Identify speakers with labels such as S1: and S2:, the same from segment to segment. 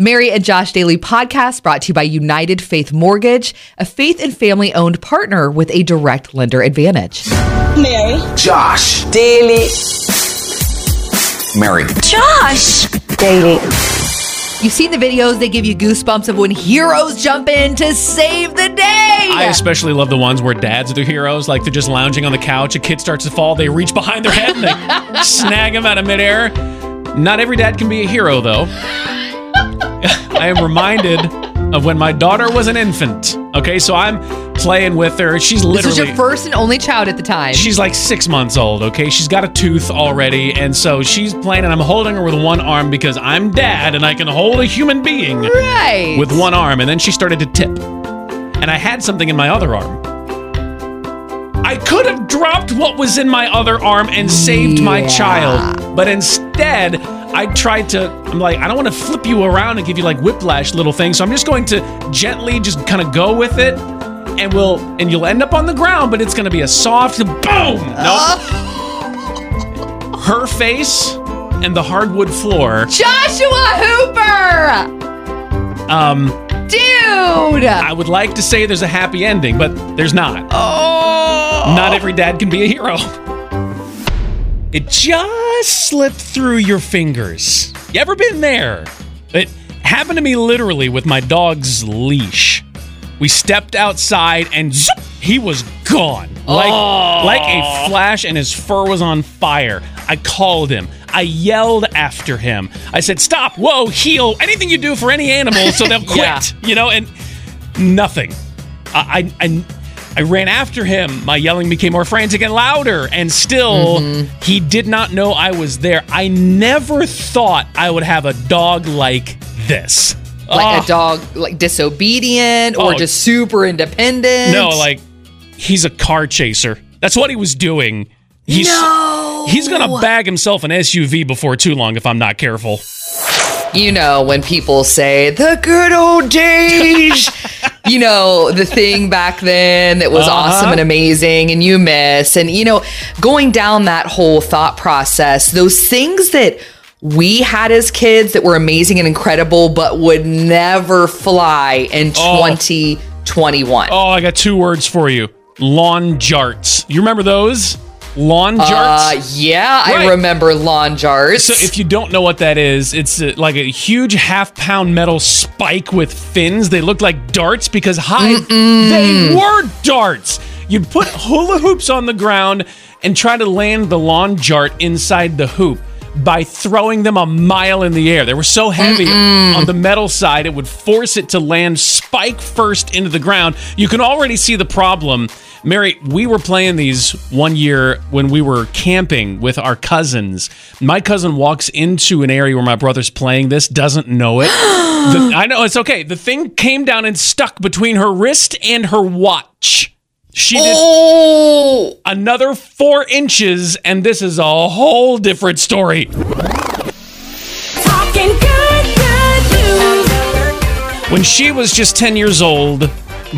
S1: Mary and Josh Daily podcast brought to you by United Faith Mortgage, a faith and family owned partner with a direct lender advantage.
S2: Mary.
S3: Josh.
S2: Daily.
S3: Mary.
S2: Josh. Daily.
S1: You've seen the videos, they give you goosebumps of when heroes jump in to save the day.
S4: I especially love the ones where dads are the heroes. Like they're just lounging on the couch, a kid starts to fall, they reach behind their head and they snag him out of midair. Not every dad can be a hero, though. I am reminded of when my daughter was an infant. Okay, so I'm playing with her. She's
S1: this
S4: literally.
S1: was your first and only child at the time.
S4: She's like six months old, okay? She's got a tooth already, and so she's playing, and I'm holding her with one arm because I'm dad and I can hold a human being
S1: right.
S4: with one arm. And then she started to tip, and I had something in my other arm. I could have dropped what was in my other arm and saved my child, but instead, I tried to. I'm like, I don't want to flip you around and give you like whiplash little things, so I'm just going to gently just kind of go with it. And we'll and you'll end up on the ground, but it's gonna be a soft boom. Nope. Her face and the hardwood floor.
S1: Joshua Hooper!
S4: Um,
S1: Dude!
S4: I would like to say there's a happy ending, but there's not.
S1: oh!
S4: Not every dad can be a hero. It just slipped through your fingers. You ever been there? It happened to me literally with my dog's leash. We stepped outside and zoop, he was gone. Like, like a flash, and his fur was on fire. I called him. I yelled after him. I said, Stop, whoa, heel, anything you do for any animal so they'll quit.
S1: Yeah.
S4: You know, and nothing. I, I, I, I ran after him. My yelling became more frantic and louder, and still, he did not know I was there. I never thought I would have a dog like this.
S1: like
S4: Ah.
S1: a dog, like disobedient or
S4: Oh.
S1: just super independent.
S4: No, like he's a car chaser. That's what he was doing. He's,
S1: No.
S4: He's gonna bag himself an SUV before too long if I'm not careful.
S1: you know, when people say the good old days, you know, the thing back then that was
S4: Uh-huh.
S1: awesome and amazing and you miss. And, you know, going down that whole thought process, those things that we had as kids that were amazing and incredible, but would never fly in
S4: Oh.
S1: 2021.
S4: Oh, I got two words for you: lawn jarts. You remember those lawn
S1: Uh,
S4: jarts?
S1: yeah, I remember lawn jarts.
S4: So if you don't know what that is, it's uh like a huge half-pound metal spike with fins. They look like darts because hi, they were darts. You'd put hula hoops on the ground and try to land the lawn jart inside the hoop by throwing them a mile in the air. They were so heavy on the metal side, it would force it to land spike first into the ground. You can already see the problem. Mary, we were playing these one year when we were camping with our cousins. My cousin walks into an area where my brother's playing this, doesn't know it. The- I know, it's okay. The thing came down and stuck between her wrist and her watch. She did
S1: oh,
S4: another four inches, and this is a whole different story.
S2: Good, good.
S4: When she was just 10 years old,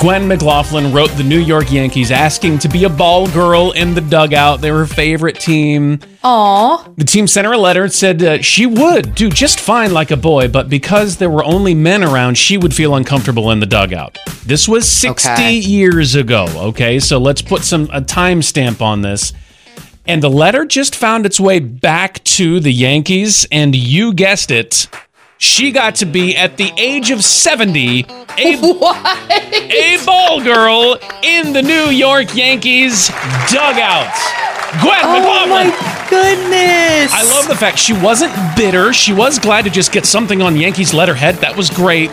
S4: Gwen McLaughlin wrote the New York Yankees asking to be a ball girl in the dugout. They were her favorite team.
S1: aw.
S4: The team sent her a letter and said uh, she would do just fine like a boy, but because there were only men around, she would feel uncomfortable in the dugout. This was 60
S1: Okay.
S4: years ago, okay? So let's put some a timestamp on this. And the letter just found its way back to the Yankees, and you guessed it. She got to be at the age of 70 a, a ball girl in the New York Yankees dugout. Gwen
S1: Oh
S4: McLaughlin.
S1: my goodness.
S4: I love the fact she wasn't bitter. She was glad to just get something on Yankees letterhead. That was great.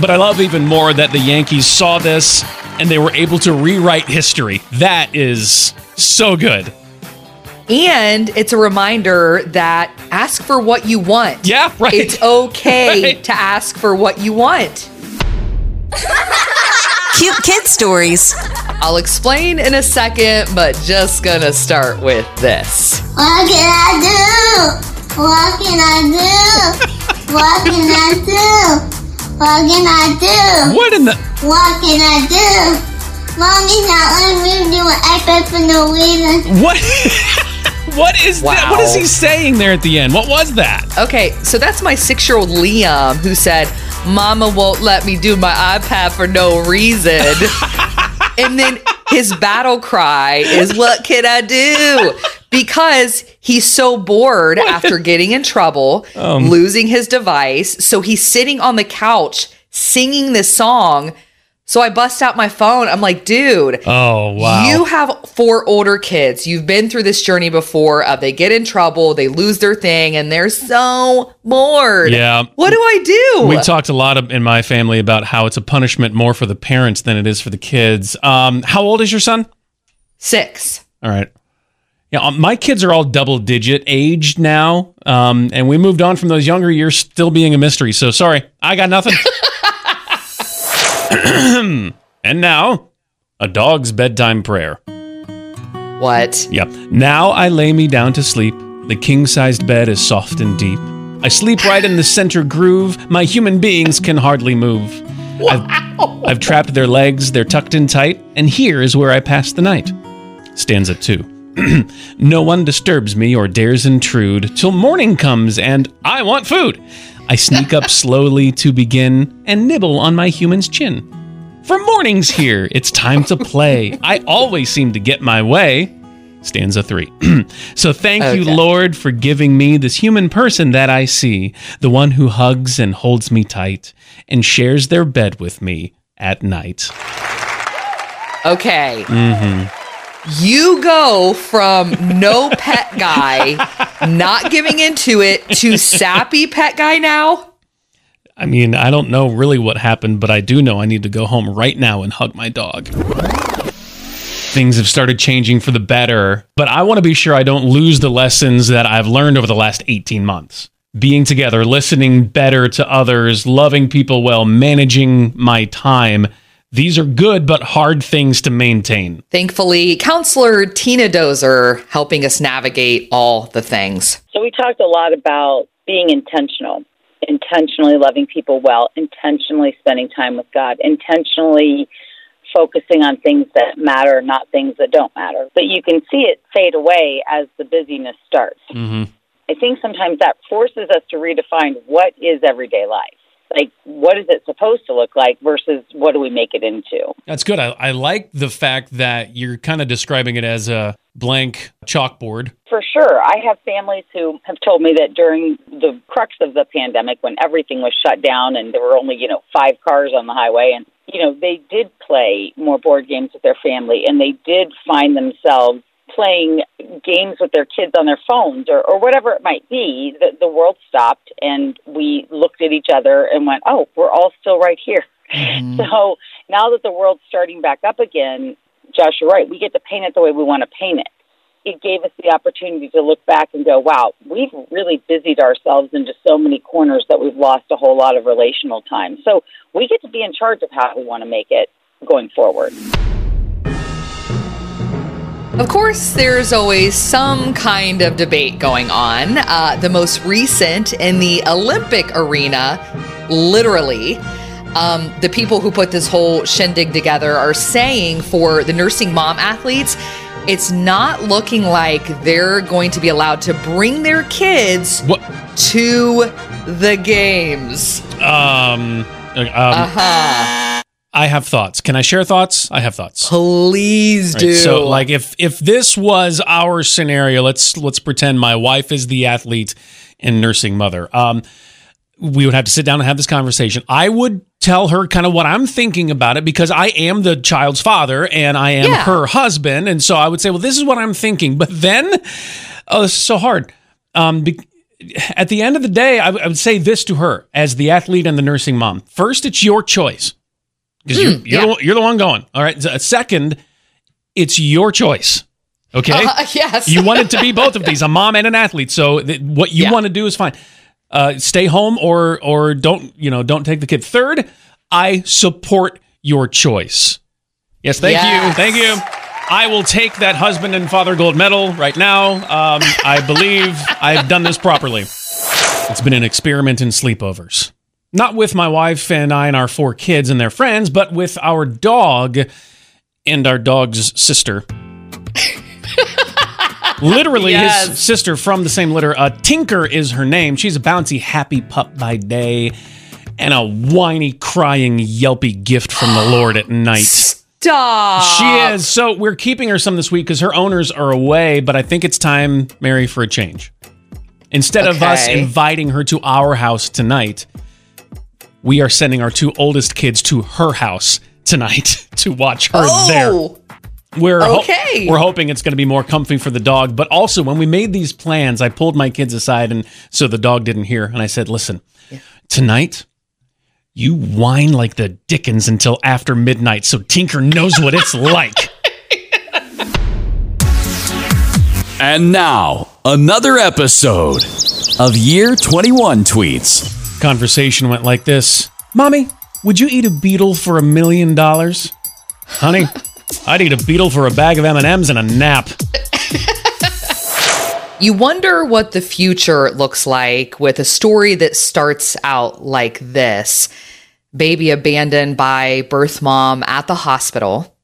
S4: But I love even more that the Yankees saw this and they were able to rewrite history. That is so good.
S1: And it's a reminder that ask for what you want.
S4: Yeah, right.
S1: It's okay
S4: Right.
S1: to ask for what you want.
S5: Cute kid stories.
S1: I'll explain in a second, but just gonna start with this.
S6: What can I do? What can I do? What can I do? What can I do?
S4: What in the
S6: What can I do? Mommy's not letting me do an iPad for no reason.
S4: what What is that? What is he saying there at the end? What was that?
S1: Okay, so that's my six year old Liam who said, Mama won't let me do my iPad for no reason. and then his battle cry is, What can I do? Because he's so bored after getting in trouble,
S4: Um.
S1: losing his device. So he's sitting on the couch singing this song. So I bust out my phone. I'm like, dude,
S4: Oh wow.
S1: you have four older kids. You've been through this journey before. Of they get in trouble, they lose their thing, and they're so bored.
S4: Yeah.
S1: What do I do?
S4: we talked a lot of, in my family about how it's a punishment more for the parents than it is for the kids. Um, how old is your son?
S1: Six.
S4: All right. Yeah, um, my kids are all double digit aged now, um, and we moved on from those younger years still being a mystery. So sorry, I got nothing. and now, a dog's bedtime prayer.
S1: What?
S4: Yep. Now I lay me down to sleep. The king sized bed is soft and deep. I sleep right in the center groove. My human beings can hardly move. I've, I've trapped their legs, they're tucked in tight, and here is where I pass the night. Stanza 2. no one disturbs me or dares intrude till morning comes and I want food. I sneak up slowly to begin and nibble on my human's chin. For morning's here, it's time to play. I always seem to get my way. Stanza 3. so thank you, Lord, for giving me this human person that I see, the one who hugs and holds me tight and shares their bed with me at night.
S1: Okay.
S4: Mm-hmm.
S1: You go from no pet guy, not giving into it, to sappy pet guy now.
S4: I mean, I don't know really what happened, but I do know I need to go home right now and hug my dog. Things have started changing for the better, but I want to be sure I don't lose the lessons that I've learned over the last 18 months. Being together, listening better to others, loving people well, managing my time. These are good but hard things to maintain.
S1: Thankfully, counselor Tina Dozer helping us navigate all the things.
S3: So we talked a lot about being intentional, intentionally loving people well, intentionally spending time with God, intentionally focusing on things that matter, not things that don't matter. But you can see it fade away as the busyness starts.
S4: Mm-hmm.
S3: I think sometimes that forces us to redefine what is everyday life. Like, what is it supposed to look like versus what do we make it into?
S4: That's good. I, I like the fact that you're kind of describing it as a blank chalkboard.
S3: For sure. I have families who have told me that during the crux of the pandemic, when everything was shut down and there were only, you know, five cars on the highway, and, you know, they did play more board games with their family and they did find themselves playing games with their kids on their phones or, or whatever it might be. The, the world stopped and we looked at each other and went, oh, we're all still right here. Mm-hmm. So now that the world's starting back up again, Josh, you're right. We get to paint it the way we want to paint it it gave us the opportunity to look back and go, wow, we've really busied ourselves into so many corners that we've lost a whole lot of relational time. So we get to be in charge of how we want to make it going forward.
S1: Of course, there's always some kind of debate going on. Uh, the most recent in the Olympic arena, literally. Um, the people who put this whole shindig together are saying for the nursing mom athletes, it's not looking like they're going to be allowed to bring their kids
S4: What?
S1: to the games.
S4: Um, um
S1: Uh huh.
S4: I have thoughts. Can I share thoughts? I have thoughts.
S1: Please
S4: Right,
S1: do.
S4: So, like, if if this was our scenario, let's let's pretend my wife is the athlete and nursing mother. Um, we would have to sit down and have this conversation. I would tell her kind of what I'm thinking about it because I am the child's father and I am
S1: Yeah.
S4: her husband, and so I would say, well, this is what I'm thinking. But then, oh, this is so hard. Um, be- at the end of the day, I, w- I would say this to her as the athlete and the nursing mom. First, it's your choice because you're, you're,
S1: yeah.
S4: the, one- you're the one going. All right. Second, it's your choice. Okay.
S1: Uh, yes.
S4: you want it to be both of these, a mom and an athlete. So th- what you
S1: Yeah.
S4: want to do is fine. Uh, stay home or or don't you know don't take the kid. Third, I support your choice. Yes, thank you, thank you. I will take that husband and father gold medal right now. Um, I believe I've done this properly. It's been an experiment in sleepovers. Not with my wife and I and our four kids and their friends, but with our dog and our dog's sister. Literally,
S1: Yes.
S4: his sister from the same litter. Uh, Tinker is her name. She's a bouncy, happy pup by day, and a whiny, crying, yelpy gift from the Lord at night.
S1: Stop.
S4: She is. So we're keeping her some this week because her owners are away, but I think it's time, Mary, for a change. Instead of us inviting her to our house tonight, we are sending our two oldest kids to her house tonight to watch her oh. there.
S1: Oh,
S4: We're ho-
S1: Okay.
S4: we're hoping it's going to be more comfy for the dog, but also when we made these plans, I pulled my kids aside and so the dog didn't hear, and I said, "Listen, tonight." You whine like the Dickens until after midnight so Tinker knows what it's like.
S5: And now, another episode of Year 21 Tweets.
S4: Conversation went like this Mommy, would you eat a beetle for a million dollars? Honey, I'd eat a beetle for a bag of M&Ms and a nap.
S1: You wonder what the future looks like with a story that starts out like this baby abandoned by birth mom at the hospital.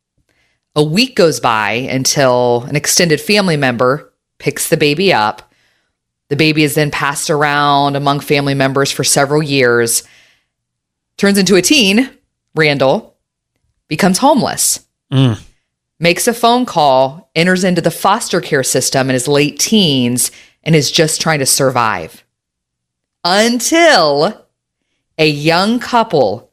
S1: A week goes by until an extended family member picks the baby up. The baby is then passed around among family members for several years, turns into a teen, Randall, becomes homeless mm. makes a phone call, enters into the foster care system in his late teens, and is just trying to survive. Until a young couple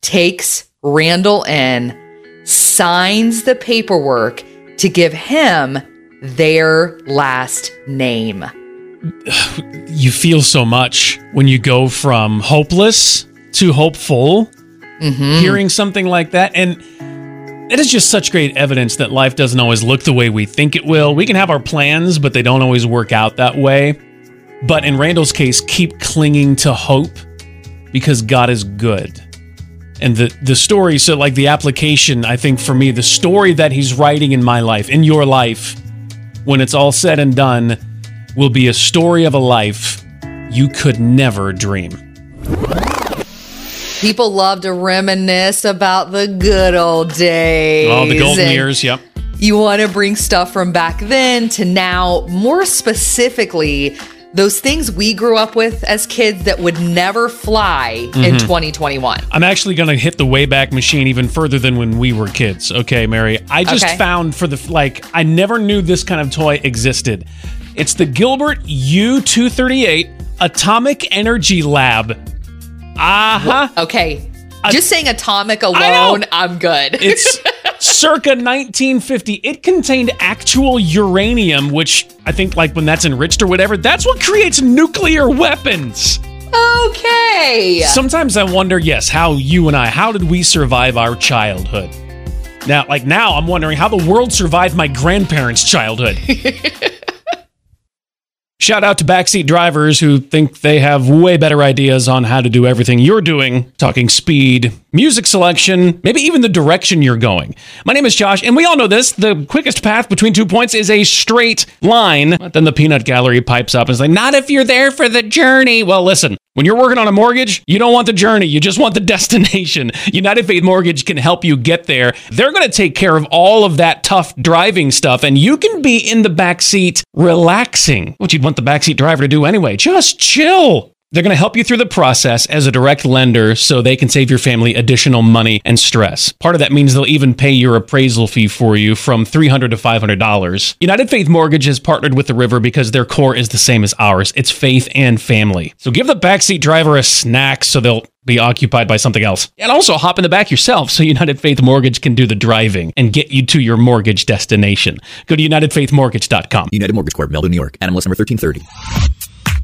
S1: takes Randall in, signs the paperwork to give him their last name.
S4: You feel so much when you go from hopeless to hopeful. Mm-hmm. Hearing something like that. And it is just such great evidence that life doesn't always look the way we think it will. We can have our plans, but they don't always work out that way. But in Randall's case, keep clinging to hope because God is good. And the the story, so like the application, I think for me, the story that he's writing in my life, in your life, when it's all said and done, will be a story of a life you could never dream.
S1: People love to reminisce about the good old days.
S4: Oh, the golden
S1: and
S4: years, yep.
S1: You want to bring stuff from back then to now, more specifically, those things we grew up with as kids that would never fly
S4: Mm-hmm.
S1: in 2021.
S4: I'm actually going to hit the Wayback Machine even further than when we were kids. Okay, Mary. I just
S1: Okay.
S4: found for the like I never knew this kind of toy existed. It's the Gilbert U238 Atomic Energy Lab. Uh-huh.
S1: Okay. Just saying atomic alone, I'm good.
S4: It's circa 1950. It contained actual uranium, which I think like when that's enriched or whatever, that's what creates nuclear weapons.
S1: okay.
S4: Sometimes I wonder, yes, how you and I, how did we survive our childhood? Now, like now, I'm wondering how the world survived my grandparents' childhood. Shout out to backseat drivers who think they have way better ideas on how to do everything you're doing, talking speed, music selection, maybe even the direction you're going. My name is Josh, and we all know this. The quickest path between two points is a straight line. But then the peanut gallery pipes up and is like, not if you're there for the journey. Well, listen, when you're working on a mortgage, you don't want the journey, you just want the destination. United Faith Mortgage can help you get there. They're going to take care of all of that tough driving stuff, and you can be in the back seat relaxing, what you'd want the backseat driver to do anyway. Just chill. They're going to help you through the process as a direct lender so they can save your family additional money and stress. Part of that means they'll even pay your appraisal fee for you from 300 to $500. United Faith Mortgage has partnered with the River because their core is the same as ours. It's faith and family. So give the backseat driver a snack so they'll be occupied by something else. And also hop in the back yourself so United Faith Mortgage can do the driving and get you to your mortgage destination. Go to unitedfaithmortgage.com.
S7: United Mortgage Corp, Melville, New York. NMLS number 1330.